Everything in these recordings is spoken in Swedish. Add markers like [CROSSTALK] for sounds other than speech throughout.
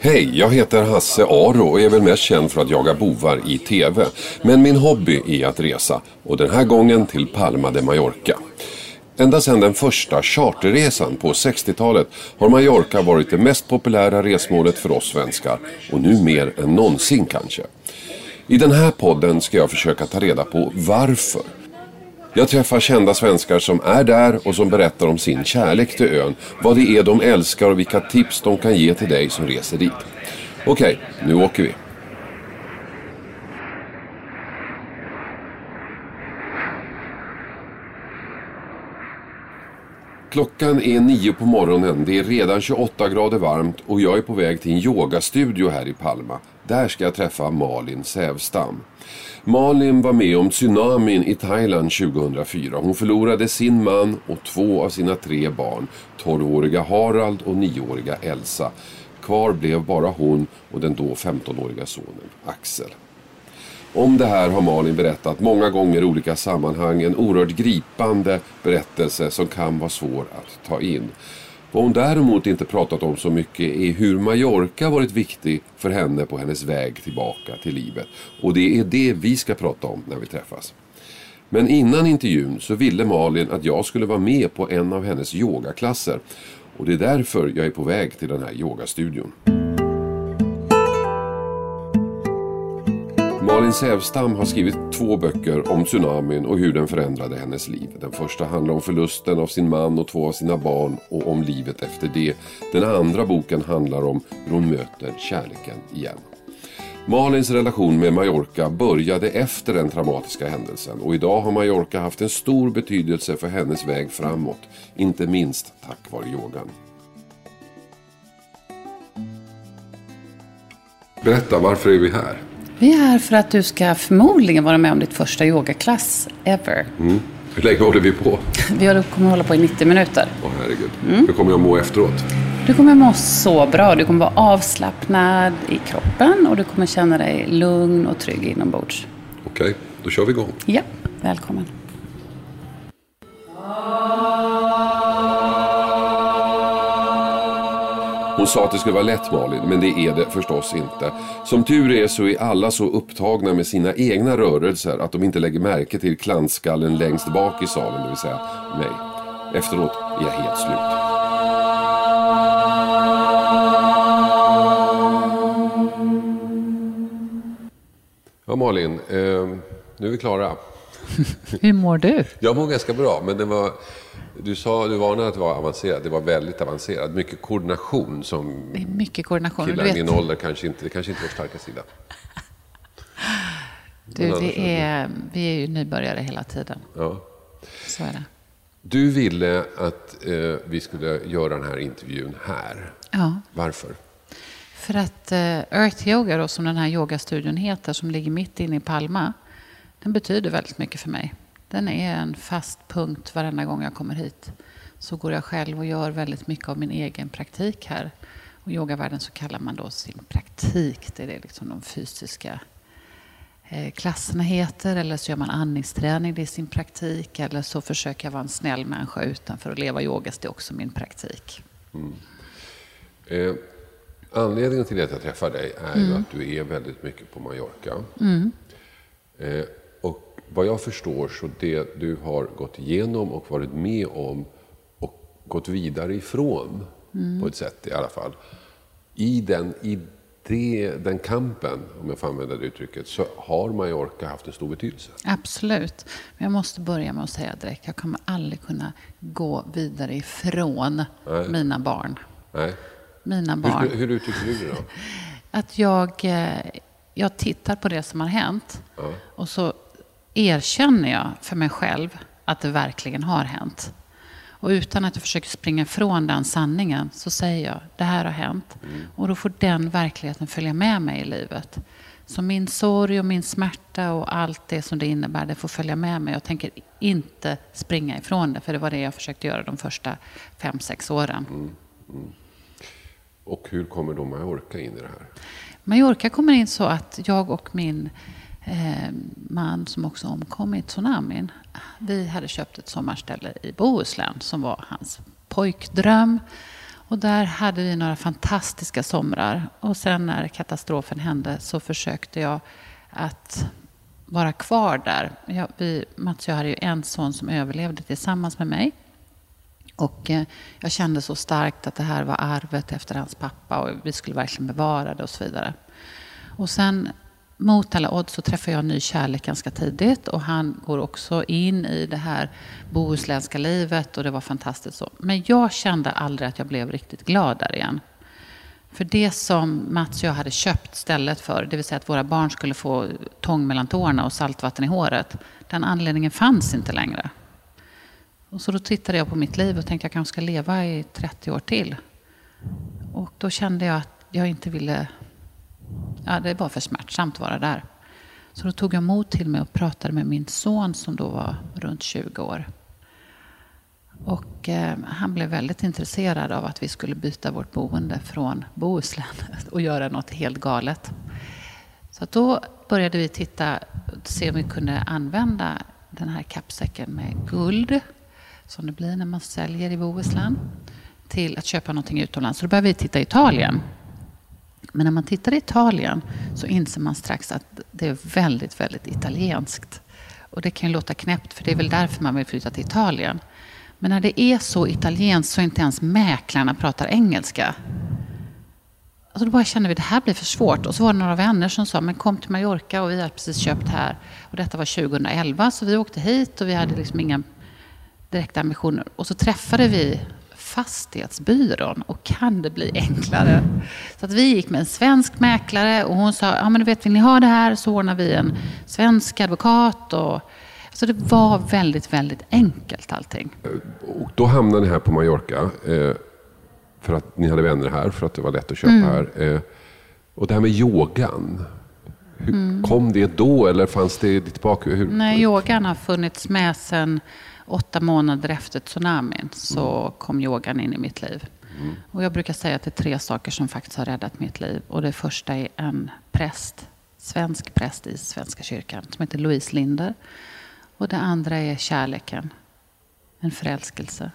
Hej, jag heter Hasse Aro och är väl mest känd för att jaga bovar i TV. Men min hobby är att resa och den här gången till Palma de Mallorca. Ända sedan den första charterresan på 60-talet har Mallorca varit det mest populära resmålet för oss svenskar och nu mer än någonsin kanske. I den här podden ska jag försöka ta reda på varför. Jag träffar kända svenskar som är där och som berättar om sin kärlek till ön, vad det är de älskar och vilka tips de kan ge till dig som reser dit. Okej, nu åker vi. Klockan är nio på morgonen, det är redan 28 grader varmt och jag är på väg till en yogastudio här i Palma. Där ska jag träffa Malin Sävstam. Malin var med om tsunamin i Thailand 2004. Hon förlorade sin man och två av sina tre barn. 12-åriga Harald och 9-åriga Elsa. Kvar blev bara hon och den då 15-åriga sonen Axel. Om det här har Malin berättat många gånger i olika sammanhang. En oerhört gripande berättelse som kan vara svår att ta in. Vad hon däremot inte pratat om så mycket är hur Mallorca varit viktig för henne på hennes väg tillbaka till livet. Och det är det vi ska prata om när vi träffas. Men innan intervjun så ville Malin att jag skulle vara med på en av hennes yogaklasser. Och det är därför jag är på väg till den här yogastudion. Malin Sävstam har skrivit två böcker om tsunamin och hur den förändrade hennes liv. Den första handlar om förlusten av sin man och två av sina barn och om livet efter det. Den andra boken handlar om hur hon möter kärleken igen. Malins relation med Mallorca började efter den traumatiska händelsen och idag har Mallorca haft en stor betydelse för hennes väg framåt. Inte minst tack vare yogan. Berätta, varför är vi här? Vi är här för att du ska förmodligen vara med om ditt första yogaklass ever. Mm. Hur länge håller vi på? Vi kommer hålla på i 90 minuter. Åh herregud. Mm. Hur kommer jag må efteråt? Du kommer må så bra. Du kommer vara avslappnad i kroppen och du kommer känna dig lugn och trygg inombords. Okej, då kör vi igång. Ja, välkommen. Hon sa att det skulle vara lätt Malin, men det är det förstås inte. Som tur är så är alla så upptagna med sina egna rörelser att de inte lägger märke till klantskallen längst bak i salen, det vill säga mig. Efteråt är jag helt slut. Ja Malin, eh, nu är vi klara. [LAUGHS] Hur mår du? Jag mår ganska bra, men det var du sa, du varnade att det var avancerat. Det var väldigt avancerat. Mycket koordination som det är mycket koordination. killar i min ålder kanske inte, det kanske inte är vår starka sida. [LAUGHS] Du, det är, vi är ju nybörjare hela tiden. Ja. Så är det. Du ville att eh, vi skulle göra den här intervjun här. Ja. Varför? För att eh, Earth Yoga, då, som den här yogastudion heter, som ligger mitt inne i Palma, den betyder väldigt mycket för mig. Den är en fast punkt varenda gång jag kommer hit. Så går jag själv och gör väldigt mycket av min egen praktik här. Och yogavärlden så kallar man då sin praktik, det är det liksom de fysiska eh, klasserna heter. Eller så gör man andningsträning, det är sin praktik. Eller så försöker jag vara en snäll människa utanför att leva yoga, det är också min praktik. Mm. Eh, anledningen till att jag träffar dig är mm. ju att du är väldigt mycket på Mallorca. Mm. Eh, vad jag förstår så det du har gått igenom och varit med om och gått vidare ifrån mm. på ett sätt i alla fall. I den, i det, den kampen, om jag får använda det uttrycket, så har Mallorca haft en stor betydelse. Absolut. Men jag måste börja med att säga direkt, jag kommer aldrig kunna gå vidare ifrån Nej. mina barn. Nej. Mina barn. Hur, hur uttrycker du det då? [LAUGHS] Att jag, eh, jag tittar på det som har hänt ja. och så erkänner jag för mig själv att det verkligen har hänt. Och utan att jag försöker springa ifrån den sanningen så säger jag det här har hänt. Mm. Och då får den verkligheten följa med mig i livet. Så min sorg och min smärta och allt det som det innebär, det får följa med mig. Jag tänker inte springa ifrån det, för det var det jag försökte göra de första fem, sex åren. Mm. Mm. Och hur kommer då Mallorca in i det här? Mallorca kommer in så att jag och min Eh, man som också omkom i tsunamin. Vi hade köpt ett sommarställe i Bohuslän som var hans pojkdröm. Och där hade vi några fantastiska somrar. Och sen när katastrofen hände så försökte jag att vara kvar där. Jag, vi, Mats och jag hade ju en son som överlevde tillsammans med mig. Och eh, jag kände så starkt att det här var arvet efter hans pappa och vi skulle verkligen bevara det och så vidare. Och sen mot alla odds så träffar jag en ny kärlek ganska tidigt och han går också in i det här bohuslänska livet och det var fantastiskt så. Men jag kände aldrig att jag blev riktigt glad där igen. För det som Mats och jag hade köpt stället för, det vill säga att våra barn skulle få tång mellan tårna och saltvatten i håret, den anledningen fanns inte längre. Och så då tittade jag på mitt liv och tänkte att jag kanske ska leva i 30 år till. Och då kände jag att jag inte ville ja, det var för smärtsamt att vara där. Så då tog jag mod till mig och pratade med min son som då var runt 20 år. Och eh, han blev väldigt intresserad av att vi skulle byta vårt boende från Bohuslän [LAUGHS] och göra något helt galet. Så då började vi titta, se om vi kunde använda den här kappsäcken med guld, som det blir när man säljer i Bohuslän, till att köpa någonting utomlands. Så då började vi titta i Italien. Men när man tittar i Italien så inser man strax att det är väldigt, väldigt italienskt. Och det kan ju låta knäppt, för det är väl därför man vill flytta till Italien. Men när det är så italienskt så inte ens mäklarna pratar engelska. Alltså då bara kände vi att det här blir för svårt. Och så var det några vänner som sa, men kom till Mallorca och vi har precis köpt här. Och detta var 2011, så vi åkte hit och vi hade liksom inga direkta ambitioner. Och så träffade vi fastighetsbyrån och kan det bli enklare? Så att vi gick med en svensk mäklare och hon sa, ja men du vet, vill ni ha det här så ordnar vi en svensk advokat. Och, så det var väldigt, väldigt enkelt allting. Och då hamnade ni här på Mallorca eh, för att ni hade vänner här, för att det var lätt att köpa mm. här. Eh, och det här med yogan. Hur, mm. Kom det då eller fanns det i ditt bakhuvud? Nej, yogan har funnits med sedan åtta månader efter tsunamin så mm. kom yogan in i mitt liv. Mm. Och jag brukar säga att det är tre saker som faktiskt har räddat mitt liv. Och det första är en präst, svensk präst i Svenska kyrkan som heter Louise Linder. Och det andra är kärleken, en förälskelse.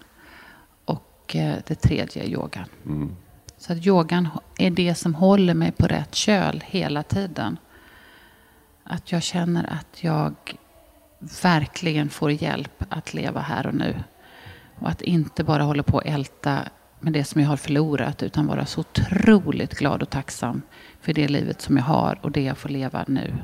Och eh, det tredje är yogan. Mm. Så att yogan är det som håller mig på rätt köl hela tiden. Att jag känner att jag verkligen får hjälp att leva här och nu. Och att inte bara hålla på att älta med det som jag har förlorat utan vara så otroligt glad och tacksam för det livet som jag har och det jag får leva nu.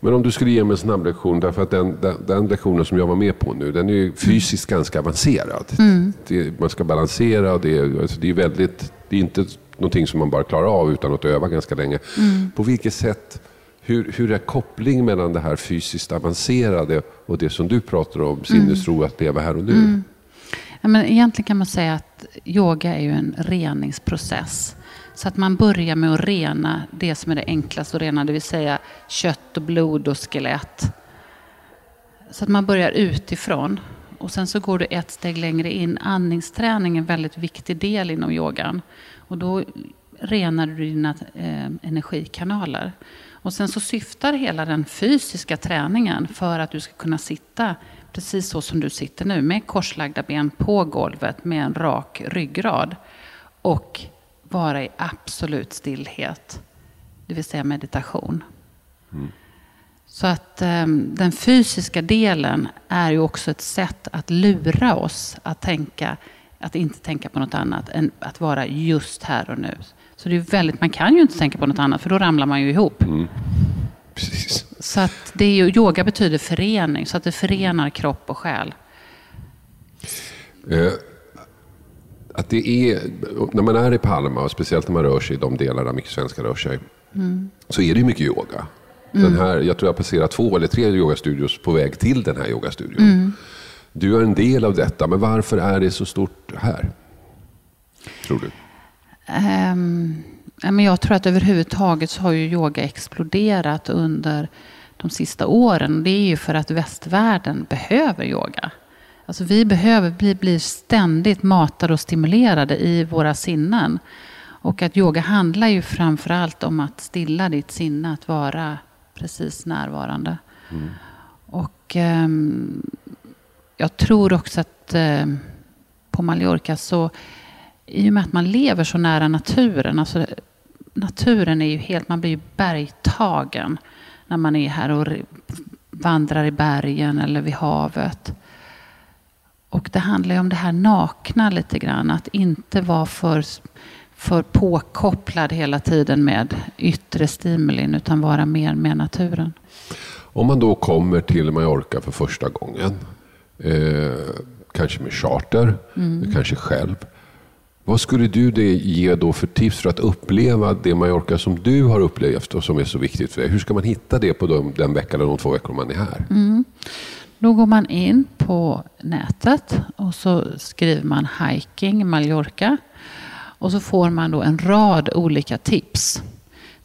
Men om du skulle ge mig en snabb lektion, därför att den, den, den lektionen som jag var med på nu, den är ju fysiskt mm. ganska avancerad. Mm. Det, man ska balansera, det är, alltså det är väldigt, det är inte någonting som man bara klarar av utan att öva ganska länge. Mm. På vilket sätt hur, hur är kopplingen mellan det här fysiskt avancerade och det som du pratar om, sinnesro, mm. att leva här och nu? Mm. Ja, men egentligen kan man säga att yoga är ju en reningsprocess. Så att man börjar med att rena det som är det enklaste att rena, det vill säga kött och blod och skelett. Så att man börjar utifrån. Och sen så går du ett steg längre in. Andningsträning är en väldigt viktig del inom yogan. Och då renar du dina eh, energikanaler. Och sen så syftar hela den fysiska träningen för att du ska kunna sitta precis så som du sitter nu med korslagda ben på golvet med en rak ryggrad och vara i absolut stillhet. Det vill säga meditation. Mm. Så att um, den fysiska delen är ju också ett sätt att lura oss att tänka, att inte tänka på något annat än att vara just här och nu. Så det är väldigt, man kan ju inte tänka på något annat för då ramlar man ju ihop. Mm. Precis. Så att det är ju, yoga betyder förening, så att det förenar kropp och själ. Eh, att det är, när man är i Palma, och speciellt när man rör sig i de delar där mycket svenskar rör sig, mm. så är det ju mycket yoga. Den mm. här, jag tror jag passerat två eller tre yogastudios på väg till den här yogastudion. Mm. Du är en del av detta, men varför är det så stort här? Tror du? Um, jag tror att överhuvudtaget så har ju yoga exploderat under de sista åren. Det är ju för att västvärlden behöver yoga. Alltså vi behöver bli, bli ständigt matade och stimulerade i våra sinnen. Och att yoga handlar ju framförallt om att stilla ditt sinne, att vara precis närvarande. Mm. Och um, jag tror också att uh, på Mallorca så i och med att man lever så nära naturen. Alltså, naturen är ju helt, man blir ju bergtagen när man är här och vandrar i bergen eller vid havet. Och det handlar ju om det här nakna lite grann. Att inte vara för, för påkopplad hela tiden med yttre stimulin utan vara mer med naturen. Om man då kommer till Mallorca för första gången, eh, kanske med charter, mm. kanske själv. Vad skulle du ge då för tips för att uppleva det Mallorca som du har upplevt och som är så viktigt för dig? Hur ska man hitta det på de, den veckan eller de två veckor man är här? Mm. Då går man in på nätet och så skriver man hiking Mallorca. Och så får man då en rad olika tips.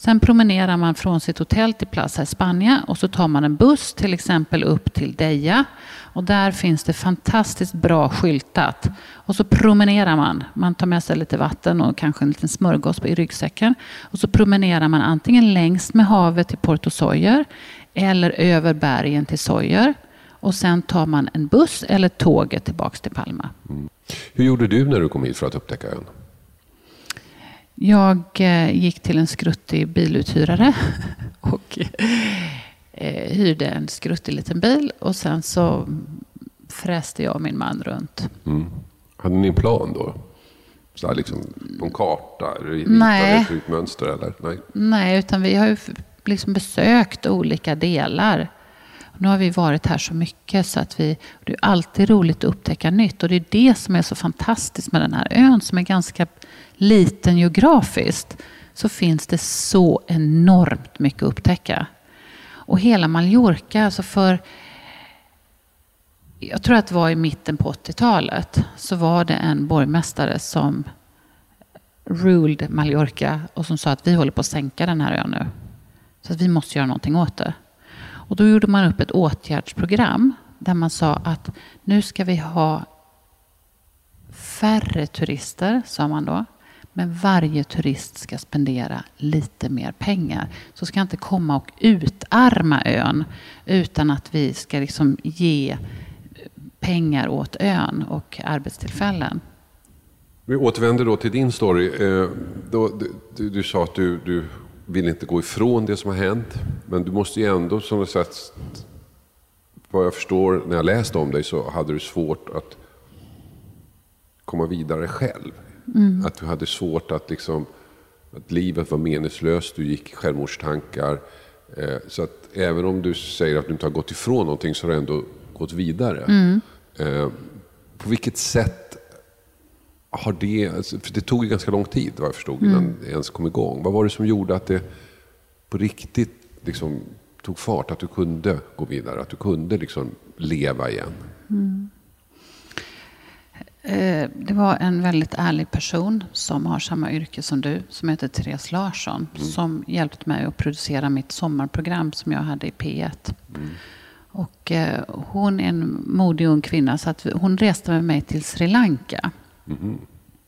Sen promenerar man från sitt hotell till Plaza España och så tar man en buss till exempel upp till Deja. Och där finns det fantastiskt bra skyltat. Och så promenerar man. Man tar med sig lite vatten och kanske en liten smörgås i ryggsäcken. Och så promenerar man antingen längs med havet till Porto Soyer eller över bergen till Soyer. Och sen tar man en buss eller tåget tillbaks till Palma. Mm. Hur gjorde du när du kom hit för att upptäcka ön? Jag eh, gick till en skruttig biluthyrare [LAUGHS] och eh, hyrde en skruttig liten bil. Och sen så fräste jag och min man runt. Mm. Hade ni en plan då? Så här liksom på en karta? Nej. Ett mönster eller? Nej. Nej, utan vi har ju liksom besökt olika delar. Nu har vi varit här så mycket så att vi, det är alltid roligt att upptäcka nytt. Och det är det som är så fantastiskt med den här ön som är ganska liten geografiskt. Så finns det så enormt mycket att upptäcka. Och hela Mallorca, alltså för jag tror att det var i mitten på 80-talet, så var det en borgmästare som ruled Mallorca och som sa att vi håller på att sänka den här ön nu. Så att vi måste göra någonting åt det. Och då gjorde man upp ett åtgärdsprogram där man sa att nu ska vi ha färre turister, sa man då. Men varje turist ska spendera lite mer pengar. Så ska inte komma och utarma ön utan att vi ska liksom ge pengar åt ön och arbetstillfällen. Vi återvänder då till din story. Eh, du, du sa att du, du vill inte gå ifrån det som har hänt. Men du måste ju ändå, som du sagt, vad jag förstår när jag läst om dig så hade du svårt att komma vidare själv. Mm. Att du hade svårt att liksom, att livet var meningslöst, du gick självmordstankar. Eh, så att även om du säger att du inte har gått ifrån någonting så har du ändå gått vidare. Mm. Eh, på vilket sätt har det, alltså, för det tog ju ganska lång tid vad jag förstod innan mm. det ens kom igång. Vad var det som gjorde att det på riktigt liksom, tog fart? Att du kunde gå vidare, att du kunde liksom leva igen? Mm. Eh, det var en väldigt ärlig person som har samma yrke som du, som heter Therese Larsson, mm. som hjälpte mig att producera mitt sommarprogram som jag hade i P1. Mm. Och eh, hon är en modig ung kvinna, så att hon reste med mig till Sri Lanka. Mm.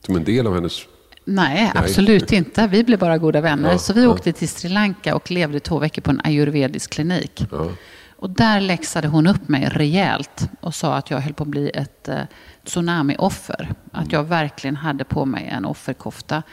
Som en del av hennes... Nej, Nej, absolut inte. Vi blev bara goda vänner. Ja, så vi ja. åkte till Sri Lanka och levde två veckor på en ayurvedisk klinik. Ja. Och där läxade hon upp mig rejält och sa att jag höll på att bli ett eh, tsunamioffer. Att jag verkligen hade på mig en offerkofta.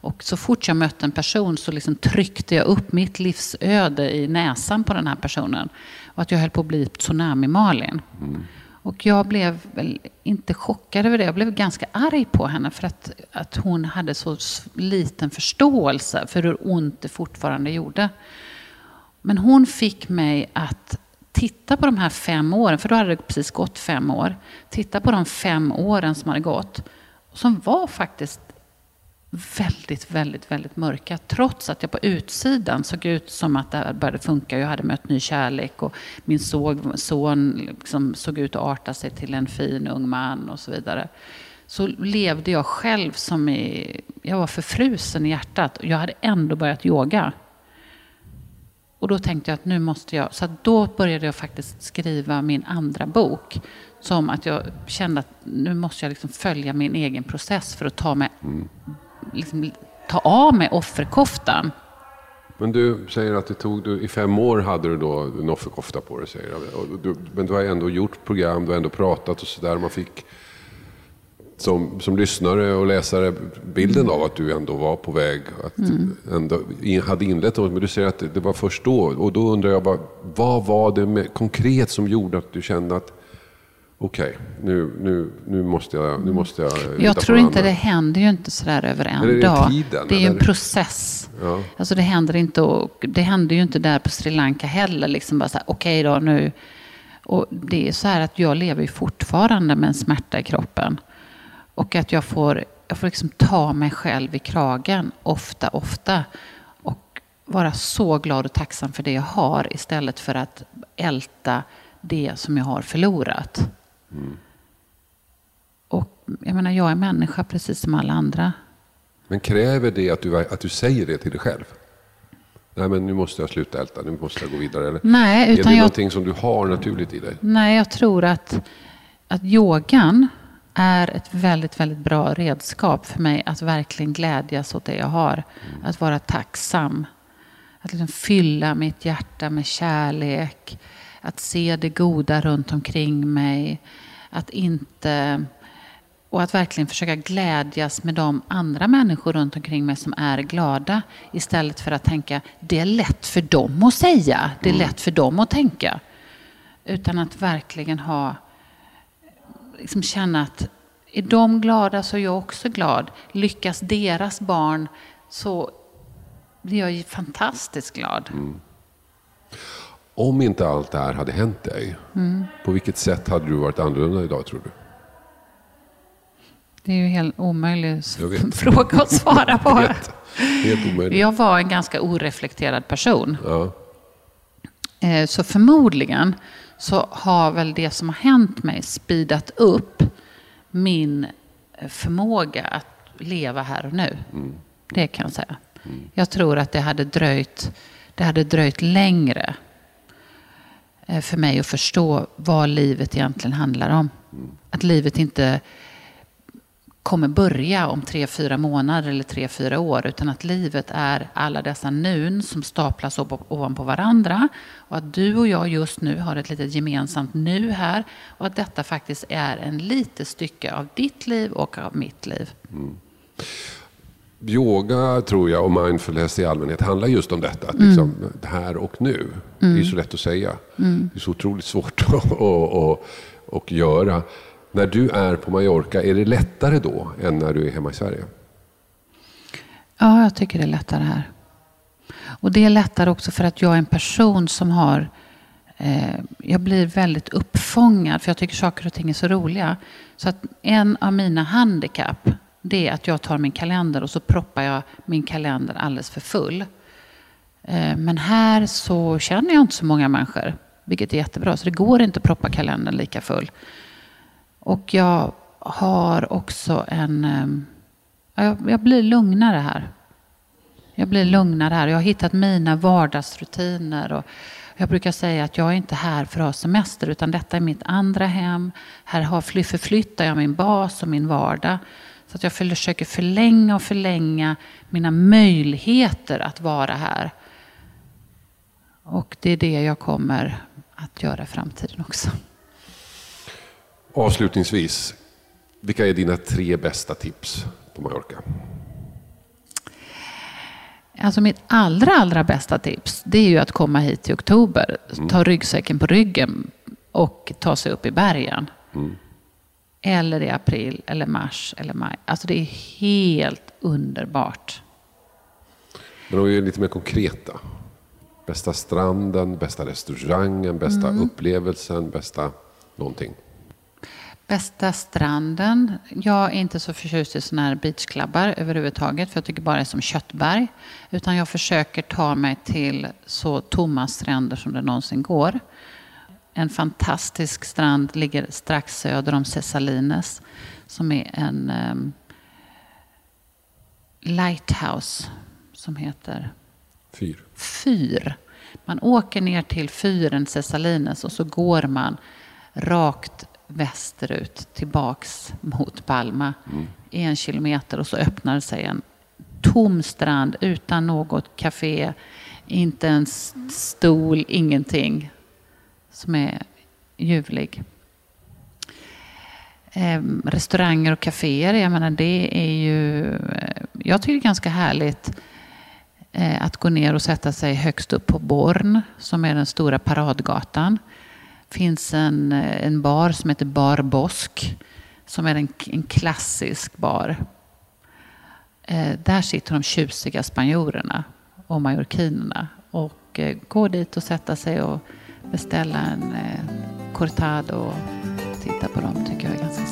Och så fort jag mötte en person så liksom tryckte jag upp mitt livsöde i näsan på den här personen. Och att jag höll på att bli Tsunami-Malin. Mm. Och jag blev väl inte chockad över det. Jag blev ganska arg på henne för att, att hon hade så liten förståelse för hur ont det fortfarande gjorde. Men hon fick mig att titta på de här fem åren, för då hade det precis gått fem år. Titta på de fem åren som hade gått. Som var faktiskt väldigt, väldigt, väldigt mörka. Trots att jag på utsidan såg ut som att det började funka. Jag hade mött ny kärlek och min son liksom såg ut att arta sig till en fin ung man och så vidare. Så levde jag själv som i, jag var förfrusen i hjärtat och jag hade ändå börjat yoga. Och då tänkte jag att nu måste jag, så då började jag faktiskt skriva min andra bok. Som att jag kände att nu måste jag liksom följa min egen process för att ta mig mm liksom, ta av mig offerkoftan. Men du säger att det tog, du, i fem år hade du då en offerkofta på dig. Säger du. men du har ändå gjort program, du har ändå pratat och sådär. Man fick som, som lyssnare och läsare bilden av att du ändå var på väg, att Mm. ändå in, hade inlett något. Men du säger att det, det var först då. Och då undrar jag bara, vad var det med, konkret som gjorde att du kände att okej, nu, nu, nu måste jag, nu måste jag Jag tror inte det händer ju inte sådär över en Eller dag. tiden, det är ju en process. Ja. Alltså det händer inte och, det händer ju inte där på Sri Lanka heller. Liksom bara så här, okej då nu. Och det är så här att jag lever ju fortfarande med en smärta i kroppen. Och att jag får, jag får liksom ta mig själv i kragen ofta, ofta. Och vara så glad och tacksam för det jag har istället för att älta det som jag har förlorat. Och jag menar, jag är människa precis som alla andra. Men kräver det att du, att du säger det till dig själv? Nej, men nu måste jag sluta älta, nu måste jag gå vidare. Eller? Nej, är utan det jag- någonting som du har naturligt i dig? Nej, jag tror att, att yogan är ett väldigt, väldigt bra redskap för mig att verkligen glädjas åt det jag har. Att vara tacksam. Att liksom fylla mitt hjärta med kärlek. Att se det goda runt omkring mig. Att inte... Och att verkligen försöka glädjas med de andra människor runt omkring mig som är glada. Istället för att tänka, det är lätt för dem att säga. Det är lätt för dem att tänka. Utan att verkligen ha, liksom känna att är de glada så är jag också glad. Lyckas deras barn så blir jag fantastiskt glad. Om inte allt det här hade hänt dig, Mm. på vilket sätt hade du varit annorlunda idag tror du? Det är ju en helt omöjlig Jag [LAUGHS] fråga att svara [LAUGHS] på. Helt, helt. Jag var en ganska oreflekterad person. Ja. Eh, Så förmodligen så har väl det som har hänt mig speedat upp min eh, förmåga att leva här och nu. Det kan jag säga. Jag tror att det hade dröjt, det hade dröjt längre Eh, för mig att förstå vad livet egentligen handlar om. Att livet inte kommer börja om tre, fyra månader eller tre, fyra år. Utan att livet är alla dessa nun som staplas ovanpå varandra. Och att du och jag just nu har ett litet gemensamt nu här. Och att detta faktiskt är en litet stycke av ditt liv och av mitt liv. Mm. Yoga tror jag och mindfulness i allmänhet handlar just om detta. Att Mm. liksom, här och nu. Det är så lätt att säga. Mm. Det är så otroligt svårt [LAUGHS] att, att, att, att göra. När du är på Mallorca, är det lättare då än när du är hemma i Sverige? Ja, jag tycker det är lättare här. Och det är lättare också för att jag är en person som har... Eh, jag blir väldigt uppfångad för jag tycker saker och ting är så roliga. Så att en av mina handikapp det är att jag tar min kalender och så proppar jag min kalender alldeles för full. Eh, men här så känner jag inte så många människor, vilket är jättebra. Så det går inte att proppa kalendern lika full. Och jag har också en... Ehm, jag, blir lugnare här. Jag blir lugnare här. Jag har hittat mina vardagsrutiner. Och jag brukar säga att jag är inte här för att ha semester utan detta är mitt andra hem. Här förflyttar jag min bas och min vardag. Så att jag försöker förlänga och förlänga mina möjligheter att vara här. Och det är det jag kommer att göra i framtiden också. Avslutningsvis, vilka är dina tre bästa tips på Mallorca? Alltså mitt allra, allra bästa tips det är ju att komma hit i oktober, ta ryggsäcken på ryggen och ta sig upp i bergen. Eller i april, eller mars, eller maj. Alltså det är helt underbart. Men de är lite mer konkreta. Bästa stranden, bästa restaurangen, bästa Mm. upplevelsen, bästa någonting. Bästa stranden. Jag är inte så förtjust i sådana här beachklubbar överhuvudtaget. För jag tycker bara det är som köttberg. Utan jag försöker ta mig till så tomma stränder som det någonsin går. En fantastisk strand ligger strax söder om Cesalines. Som är en ehm, lighthouse. Som heter Fyr. fyr. Man åker ner till fyren Cesalines och så går man rakt västerut tillbaks mot Palma i en kilometer och så öppnar sig en tom strand utan något café, inte en stol, ingenting som är ljuvlig. Ehm, restauranger och kaféer, jag menar det är ju... Eh, jag tycker det är ganska härligt eh, att gå ner och sätta sig högst upp på Born, som är den stora paradgatan. Det finns en, eh, en bar som heter Bar Bosk, som är en, en klassisk bar. Eh, där sitter de tjusiga spanjorerna och majorkinerna. Och eh, gå dit och sätta sig och beställa en eh, cortado och titta på dem tycker jag är ganska